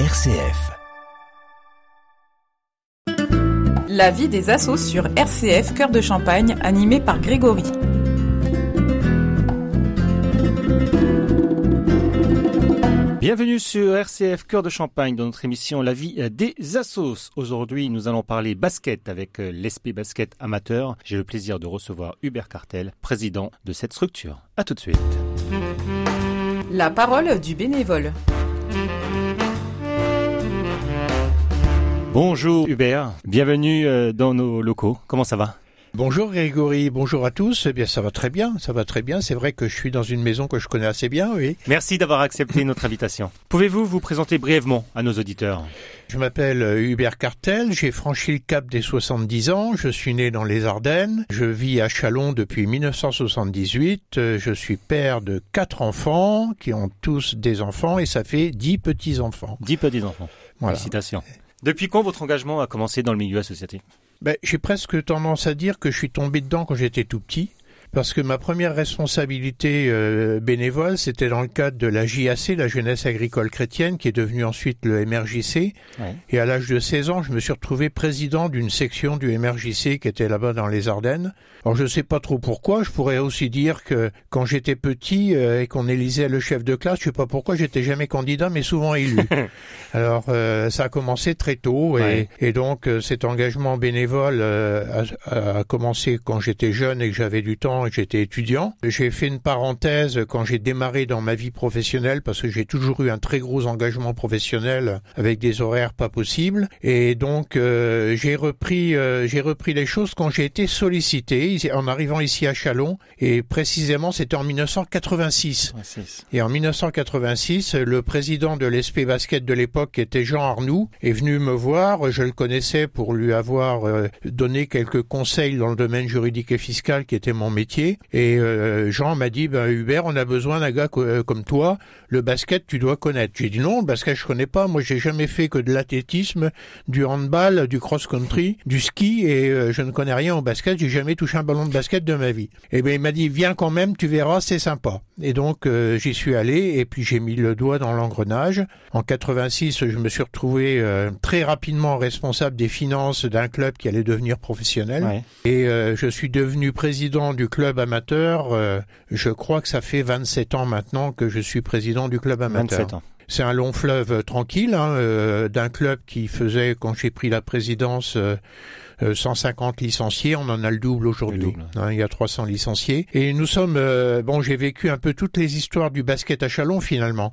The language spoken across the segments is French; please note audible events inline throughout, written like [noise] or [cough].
RCF. La vie des assos sur RCF Cœur de Champagne, animé par Grégory. Bienvenue sur RCF Cœur de Champagne dans notre émission La vie des assos. Aujourd'hui, nous allons parler basket avec euh, l'ESP Basket Amateur. J'ai le plaisir de recevoir Hubert Cartel, président de cette structure. À tout de suite. La parole du bénévole. Bonjour Hubert, bienvenue euh, dans nos locaux. Comment ça va? Bonjour Grégory, bonjour à tous. Eh bien, ça va très bien, ça va très bien. C'est vrai que je suis dans une maison que je connais assez bien, oui. Merci d'avoir accepté notre invitation. Pouvez-vous vous présenter brièvement à nos auditeurs? Je m'appelle euh, Hubert Cartel, j'ai franchi le cap des 70 ans, je suis né dans les Ardennes, je vis à Chalon depuis 1978, Euh, je suis père de quatre enfants qui ont tous des enfants et ça fait dix petits-enfants. Dix petits-enfants. Voilà. Félicitations. Depuis quand votre engagement a commencé dans le milieu associatif? Ben, j'ai presque tendance à dire que je suis tombé dedans quand j'étais tout petit. Parce que ma première responsabilité euh, bénévole, c'était dans le cadre de la JAC, la Jeunesse Agricole Chrétienne, qui est devenue ensuite le MRJC. Ouais. Et à l'âge de 16 ans, je me suis retrouvé président d'une section du MRJC qui était là-bas dans les Ardennes. Alors je sais pas trop pourquoi, je pourrais aussi dire que quand j'étais petit euh, et qu'on élisait le chef de classe, je sais pas pourquoi j'étais jamais candidat mais souvent élu. [laughs] Alors euh, ça a commencé très tôt et, Ouais. et donc euh, cet engagement bénévole a, a commencé quand j'étais jeune et que j'avais du temps et que j'étais étudiant. J'ai fait une parenthèse quand j'ai démarré dans ma vie professionnelle parce que j'ai toujours eu un très gros engagement professionnel avec des horaires pas possibles et donc j'ai repris j'ai repris les choses quand j'ai été sollicité en arrivant ici à Chalon et précisément c'était en 1986. Ouais, c'est- Et en 1986, le président de l'ESP Basket de l'époque, qui était Jean Arnoux, est venu me voir. Je le connaissais pour lui avoir euh, donné quelques conseils dans le domaine juridique et fiscal, qui était mon métier. Et euh, Jean m'a dit, ben, Hubert, on a besoin d'un gars euh, comme toi. Le basket, tu dois connaître. J'ai dit non, le basket, je connais pas. Moi, j'ai jamais fait que de l'athlétisme, du handball, du cross-country, du ski, et je ne connais rien au basket. J'ai jamais touché un ballon de basket de ma vie. Et ben, il m'a dit, viens quand même, tu verras, c'est sympa. Et donc, euh, j'y suis allé, et puis j'ai mis le doigt dans l'engrenage. En 86, je me suis retrouvé euh, très rapidement responsable des finances d'un club qui allait devenir professionnel. Ouais. Et euh, je suis devenu président du club amateur. je crois que ça fait 27 ans maintenant que je suis président du club amateur. 27 ans. C'est un long fleuve euh, tranquille hein, euh, d'un club qui faisait, quand j'ai pris la présidence, euh, euh, 150 licenciés. On en a le double aujourd'hui. Hein, il y a 300 licenciés. Et nous sommes... euh, bon, j'ai vécu un peu toutes les histoires du basket à Chalon finalement.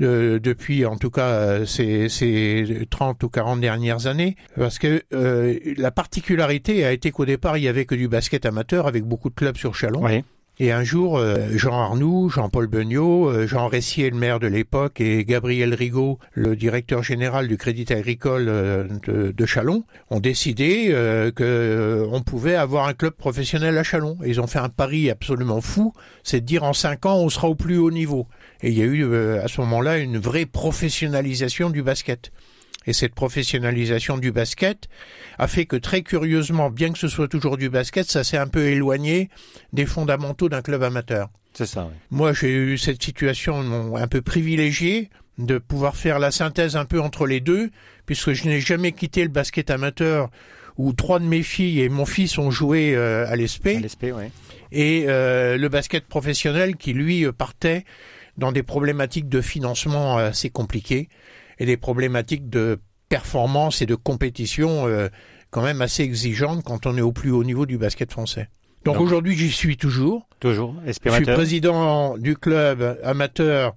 Euh, depuis en tout cas euh, ces, ces 30 ou 40 dernières années parce que euh, la particularité a été qu'au départ il y avait que du basket amateur avec beaucoup de clubs sur Chalon Ouais. Et un jour, euh, Jean Arnoux, Jean-Paul Beugnot, euh, Jean Ressier, le maire de l'époque, et Gabriel Rigaud, le directeur général du Crédit Agricole euh, de, Chalon, ont décidé euh, que euh, on pouvait avoir un club professionnel à Chalon. Ils ont fait un pari absolument fou, c'est de dire en cinq ans, on sera au plus haut niveau. Et il y a eu à ce moment-là une vraie professionnalisation du basket. Et cette professionnalisation du basket a fait que très curieusement, bien que ce soit toujours du basket, ça s'est un peu éloigné des fondamentaux d'un club amateur. C'est ça, ouais. Moi, j'ai eu cette situation un peu privilégiée de pouvoir faire la synthèse un peu entre les deux, puisque je n'ai jamais quitté le basket amateur où trois de mes filles et mon fils ont joué euh, à l'ESP À l'ESP, ouais. et euh, le basket professionnel qui lui euh, partait dans des problématiques de financement assez compliquées et des problématiques de performance et de compétition euh, quand même assez exigeantes quand on est au plus haut niveau du basket français. Donc, Donc- aujourd'hui j'y suis toujours. Toujours. Je suis Espérateur. président du club amateur,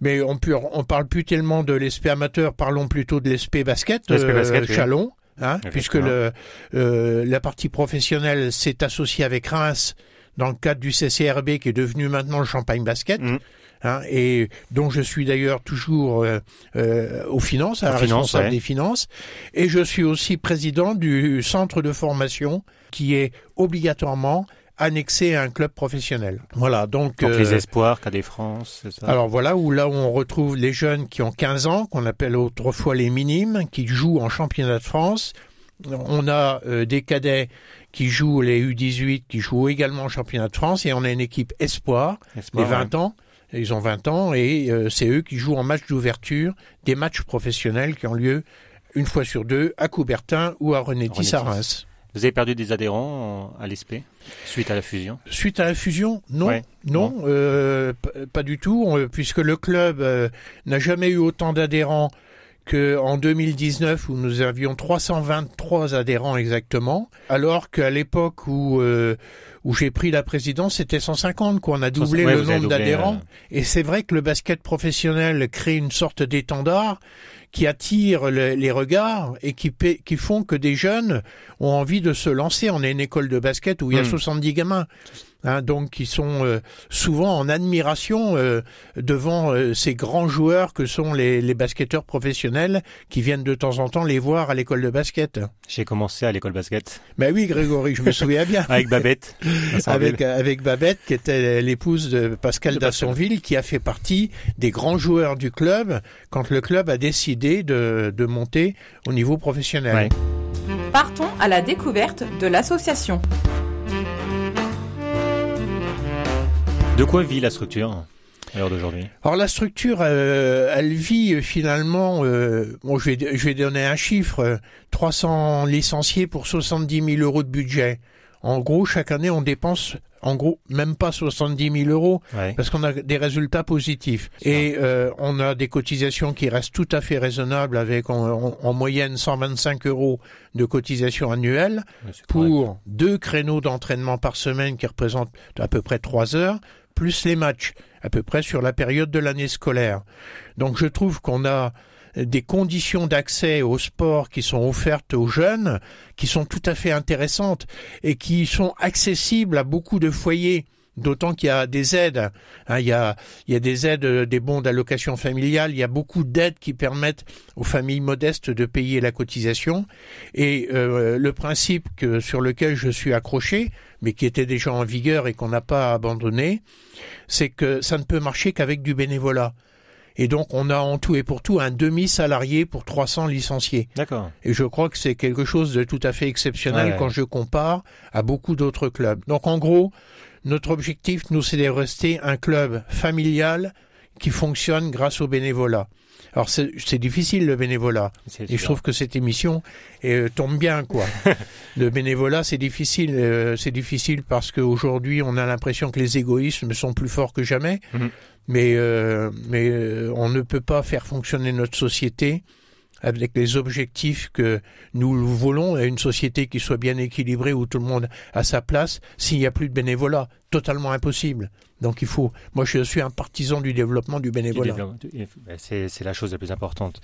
mais on on parle plus tellement de l'ESP amateur, parlons plutôt de l'ESP basket, oui. Chalon, hein, puisque le, euh, la partie professionnelle s'est associée avec Reims dans le cadre du CCRB qui est devenu maintenant le Champagne Basket. Mhm. Hein, et dont je suis d'ailleurs toujours euh, euh, aux finances, à la responsable ouais. des finances, et je suis aussi président du centre de formation qui est obligatoirement annexé à un club professionnel. Voilà, donc, Donc euh, les espoirs, Cadet France, c'est ça? alors voilà où là où on retrouve les jeunes qui ont 15 ans, qu'on appelle autrefois les minimes, qui jouent en championnat de France. On a euh, des cadets qui jouent les U18, qui jouent également en championnat de France, et on a une équipe espoir, Espoir, les 20 ans, Ils ont 20 ans et euh, c'est eux qui jouent en match d'ouverture des matchs professionnels qui ont lieu une fois sur deux à Coubertin ou à Renétis à Reims. Vous avez perdu des adhérents à l'ESP suite à la fusion? Suite à la fusion, non, non, euh, pas du tout, puisque le club euh, n'a jamais eu autant d'adhérents qu'en 2019 où nous avions 323 adhérents exactement, alors qu'à l'époque où euh, où j'ai pris la présidence, c'était 150 quoi. On a doublé le nombre d'adhérents. Et c'est vrai que le basket professionnel crée une sorte d'étendard qui attire les regards et qui, qui font que des jeunes ont envie de se lancer. On est une école de basket où il y a 70 hmm. gamins. Hein, donc qui sont euh, souvent en admiration euh, devant euh, ces grands joueurs que sont les, les, basketteurs professionnels qui viennent de temps en temps les voir à l'école de basket. J'ai commencé à l'école basket. Ben oui, Grégory, je me [laughs] souviens bien. avec Babette. avec, avec Babette, qui était l'épouse de Pascal Dassonville, qui a fait partie des grands joueurs du club quand le club a décidé de, de monter au niveau professionnel. Partons à la découverte de l'association. De quoi vit la structure à l'heure d'aujourd'hui? Alors la structure, euh, elle vit euh, finalement, euh, bon, je vais, je vais donner un chiffre, 300 licenciés pour 70 000 euros de budget. En gros, chaque année, on dépense en gros même pas 70 000 euros parce qu'on a des résultats positifs. Et euh, on a des cotisations qui restent tout à fait raisonnables avec en, en moyenne 125 euros de cotisation annuelle pour deux créneaux d'entraînement par semaine qui représentent à peu près trois heures plus les matchs, à peu près sur la période de l'année scolaire. Donc je trouve qu'on a des conditions d'accès au sport qui sont offertes aux jeunes, qui sont tout à fait intéressantes et qui sont accessibles à beaucoup de foyers. D'autant qu'il y a des aides, hein, il, y a, des aides, des bons d'allocation familiale, il y a beaucoup d'aides qui permettent aux familles modestes de payer la cotisation. Et euh, le principe sur lequel je suis accroché, mais qui était déjà en vigueur et qu'on n'a pas abandonné, c'est que ça ne peut marcher qu'avec du bénévolat. Et donc, on a en tout et pour tout un demi-salarié pour 300 licenciés. D'accord. Et je crois que c'est quelque chose de tout à fait exceptionnel quand je compare à beaucoup d'autres clubs. Donc, en gros, notre objectif, nous, c'est de rester un club familial qui fonctionne grâce au bénévolat. Alors c'est difficile le bénévolat. Et je trouve que cette émission euh, tombe bien quoi. [laughs] le bénévolat c'est difficile, euh, c'est difficile parce qu'aujourd'hui on a l'impression que les égoïsmes sont plus forts que jamais. Mhm. Mais euh, mais on ne peut pas faire fonctionner notre société avec les objectifs que nous voulons et une société qui soit bien équilibrée où tout le monde a sa place s'il n'y a plus de bénévolat. Totalement impossible. Donc il faut. Moi, je suis un partisan du développement du bénévolat. Ben, c'est la chose la plus importante.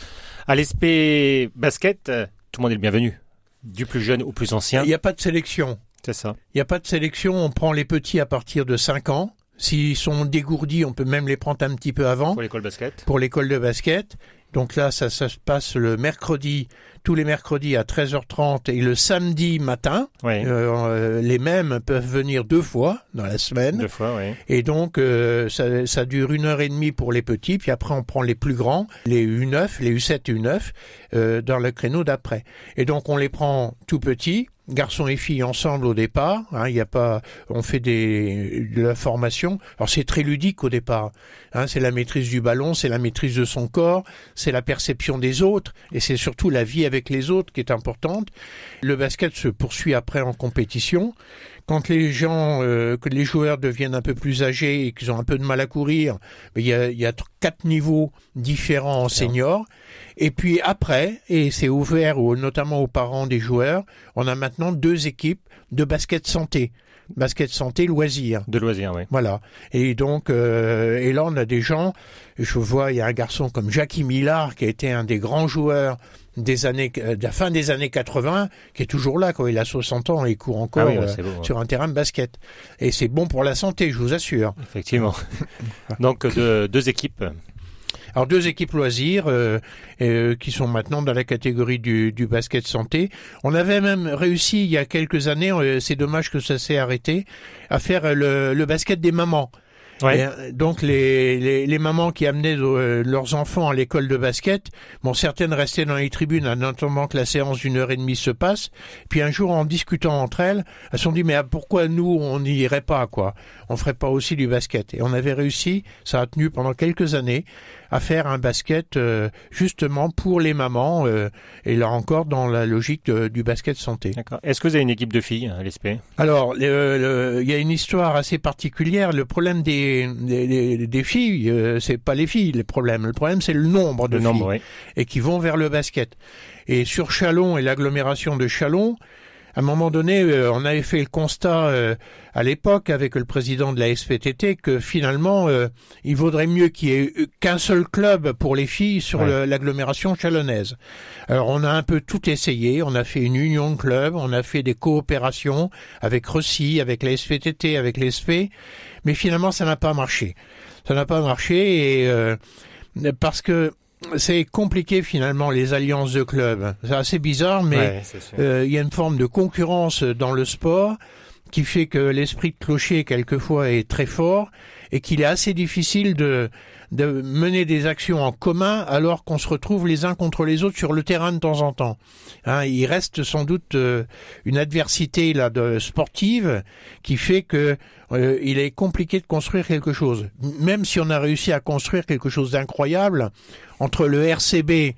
À l'ESP basket, euh, tout le monde est le bienvenu, du plus jeune au plus ancien. Il n'y a pas de sélection. C'est ça. Il n'y a pas de sélection. On prend les petits à partir de 5 ans. S'ils sont dégourdis, on peut même les prendre un petit peu avant. Pour l'école basket. Pour l'école de basket. Donc là, ça, ça se passe le mercredi, tous les mercredis à 13h30 et le samedi matin. Oui. Euh, euh, les mêmes peuvent venir deux fois dans la semaine. Deux fois, oui. Et donc, euh, ça, ça, dure une heure et demie pour les petits, puis après on prend les plus grands, les U9, les U7 et U9, euh, dans le créneau d'après. Et donc on les prend tout petits, garçons et filles ensemble au départ. Hein, il y a pas, on fait des de la formation. Alors c'est très ludique au départ. Hein, c'est la maîtrise du ballon, c'est la maîtrise de son corps, c'est la perception des autres et c'est surtout la vie avec les autres qui est importante. Le basket se poursuit après en compétition. Quand les gens, euh, que les joueurs deviennent un peu plus âgés et qu'ils ont un peu de mal à courir, il y a, il y a quatre niveaux différents en senior. Et puis après, et c'est ouvert notamment aux parents des joueurs, on a maintenant deux équipes de basket santé basket santé loisirs. De loisirs, oui. Voilà. Et donc, euh, et là, on a des gens, je vois, il y a un garçon comme Jackie Millard, qui a été un des grands joueurs des années, euh, de la fin des années 80, qui est toujours là, quand il a 60 ans et il court encore ah euh, sur un terrain de basket. Et c'est bon pour la santé, je vous assure. Effectivement. [laughs] donc, deux équipes alors deux équipes loisirs euh, euh, qui sont maintenant dans la catégorie du, du, basket santé. On avait même réussi il y a quelques années, euh, c'est dommage que ça s'est arrêté, à faire le, le basket des mamans. Euh, donc les, les, les, mamans qui amenaient euh, leurs enfants à l'école de basket, bon certaines restaient dans les tribunes en attendant que la séance d'une heure et demie se passe. Puis un jour en discutant entre elles, elles se sont dit mais ah, pourquoi nous on n'y irait pas quoi? On ferait pas aussi du basket. Et on avait réussi, ça a tenu pendant quelques années à faire un basket euh, justement pour les mamans et là encore dans la logique du basket santé. Est-ce que vous avez une équipe de filles à l'ESP Alors il y a une histoire assez particulière. Le problème des des, filles, euh, c'est pas les filles le problème. Le problème, c'est le nombre de filles et qui vont vers le basket. Et sur Chalon et l'agglomération de Chalon, à un moment donné, euh, on avait fait le constat euh, à l'époque avec le président de la SPTT que finalement, il vaudrait mieux qu'il y ait qu'un seul club pour les filles sur l'agglomération chalonnaise. Alors on a un peu tout essayé, on a fait une union de clubs, on a fait des coopérations avec Rossi, avec la SPTT, avec l'ESP, mais finalement ça n'a pas marché. Ça n'a pas marché et euh, parce que c'est compliqué finalement les alliances de clubs. C'est assez bizarre, mais euh, il y a une forme de concurrence dans le sport qui fait que l'esprit de clocher quelquefois est très fort et qu'il est assez difficile de de mener des actions en commun alors qu'on se retrouve les uns contre les autres sur le terrain de temps en temps. Hein, il reste sans doute euh, une adversité là de sportive qui fait que euh, il est compliqué de construire quelque chose. Même si on a réussi à construire quelque chose d'incroyable entre le RCB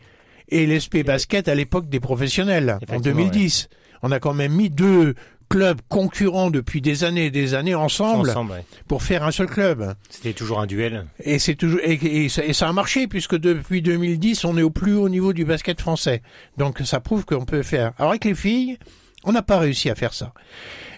et l'SP Basket à l'époque des professionnels en 2010. On a quand même mis deux clubs concurrents depuis des années et des années ensemble, pour faire un seul club. C'était toujours un duel. Et c'est toujours et, ça, a marché puisque depuis 2010 on est au plus haut niveau du basket français. Donc ça prouve qu'on peut faire. Alors avec les filles, on n'a pas réussi à faire ça.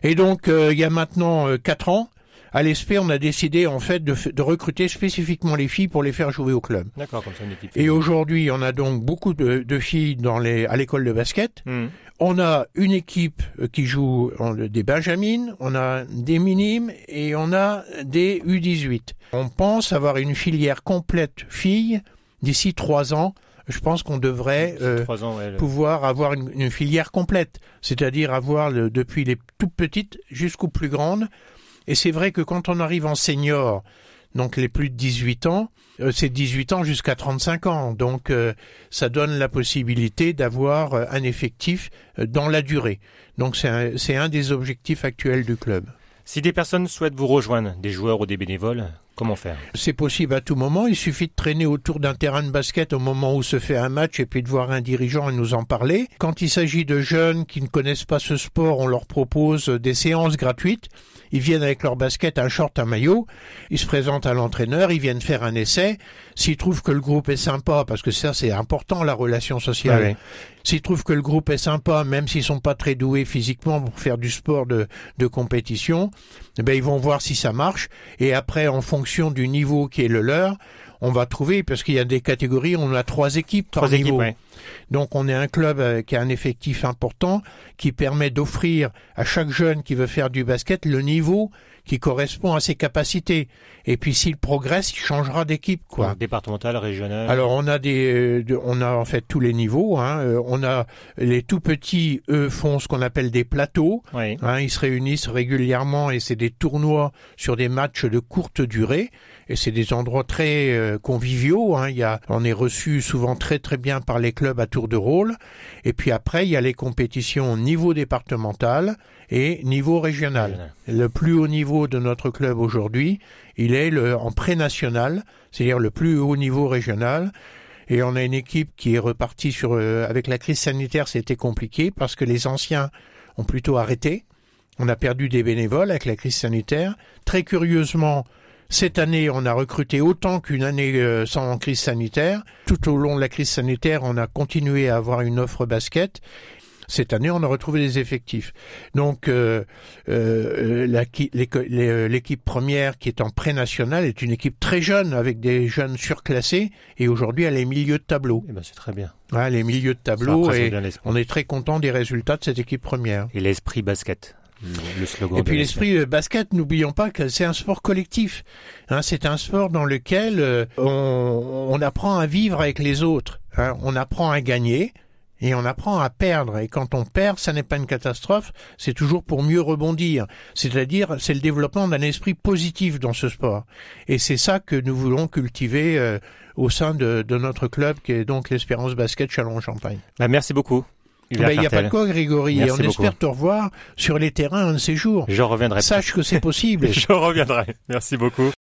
Et donc euh, il y a maintenant euh, quatre ans, à l'ESP, on a décidé en fait de, de, recruter spécifiquement les filles pour les faire jouer au club. D'accord, comme ça une équipe. Et aujourd'hui, on a donc beaucoup de, de filles dans les, à l'école de basket. Hmm. On a une équipe euh, qui joue des Benjamines, on a des minimes et on a des U18. On pense avoir une filière complète filles d'ici trois ans je pense qu'on devrait euh, pouvoir avoir une, une filière complète, c'est-à-dire avoir le, depuis les toutes petites jusqu'aux plus grandes, et c'est vrai que quand on arrive en senior, donc les plus de 18 ans, euh, c'est 18 ans jusqu'à 35 ans. Donc euh, ça donne la possibilité d'avoir euh, un effectif dans la durée. Donc c'est un, un des objectifs actuels du club. Si des personnes souhaitent vous rejoindre, des joueurs ou des bénévoles, Comment faire C'est possible à tout moment. Il suffit de traîner autour d'un terrain de basket au moment où se fait un match et puis de voir un dirigeant et nous en parler. Quand il s'agit de jeunes qui ne connaissent pas ce sport, on leur propose des séances gratuites. Ils viennent avec leur basket, un short, un maillot. Ils se présentent à l'entraîneur. Ils viennent faire un essai. S'ils trouvent que le groupe est sympa, parce que ça c'est important la relation sociale. S'ils trouvent que le groupe est sympa, même s'ils sont pas très doués physiquement pour faire du sport de, de compétition, eh ben ils vont voir si ça marche. Et après, en fonction du niveau qui est le leur, on va trouver, parce qu'il y a des catégories, on a trois équipes, trois équipes, Donc on est un club euh, qui a un effectif important, qui permet d'offrir à chaque jeune qui veut faire du basket le niveau qui correspond à ses capacités. Et puis s'il progresse, il changera d'équipe, quoi. départemental, régional. Alors on a des, euh, on a en fait tous les niveaux. Hein. Euh, on a les tout petits, eux font ce qu'on appelle des plateaux. Hein, ils se réunissent régulièrement et c'est des tournois sur des matchs de courte durée et c'est des endroits très euh, conviviaux. Hein. Il y a, on est reçu souvent très très bien par les clubs à tour de rôle. Et puis après, il y a les compétitions au niveau départemental et niveau régional. Le plus haut niveau de notre club aujourd'hui, il est le, en pré-national, c'est-à-dire le plus haut niveau régional. Et on a une équipe qui est repartie sur, euh, avec la crise sanitaire, c'était compliqué parce que les anciens ont plutôt arrêté. On a perdu des bénévoles avec la crise sanitaire. Très curieusement, cette année, on a recruté autant qu'une année euh, sans crise sanitaire. Tout au long de la crise sanitaire, on a continué à avoir une offre basket. Cette année, on a retrouvé des effectifs. Donc, euh, euh, l'équipe première qui est en pré-national est une équipe très jeune avec des jeunes surclassés et aujourd'hui elle est milieu de tableau. Eh ben, c'est très bien. Ouais, elle est milieu de tableau et on est très content des résultats de cette équipe première. Et l'esprit basket. Et puis l'esprit euh, basket, n'oublions pas que c'est un sport collectif. Hein, c'est un sport dans lequel euh, on, apprend à vivre avec les autres. Hein. on apprend à gagner. et on apprend à perdre. Et quand on perd, ça n'est pas une catastrophe, c'est toujours pour mieux rebondir. C'est-à-dire, c'est le développement d'un esprit positif dans ce sport. Et c'est ça que nous voulons cultiver euh, au sein de, de, notre club, qui est donc l'Espérance Basket Châlons-Champagne. Bah, merci beaucoup. Il n'y a pas de quoi, Grégory. et on espère te revoir sur les terrains un de ces jours. Je reviendrai. Sache que c'est possible. [laughs] Je reviendrai. Merci beaucoup.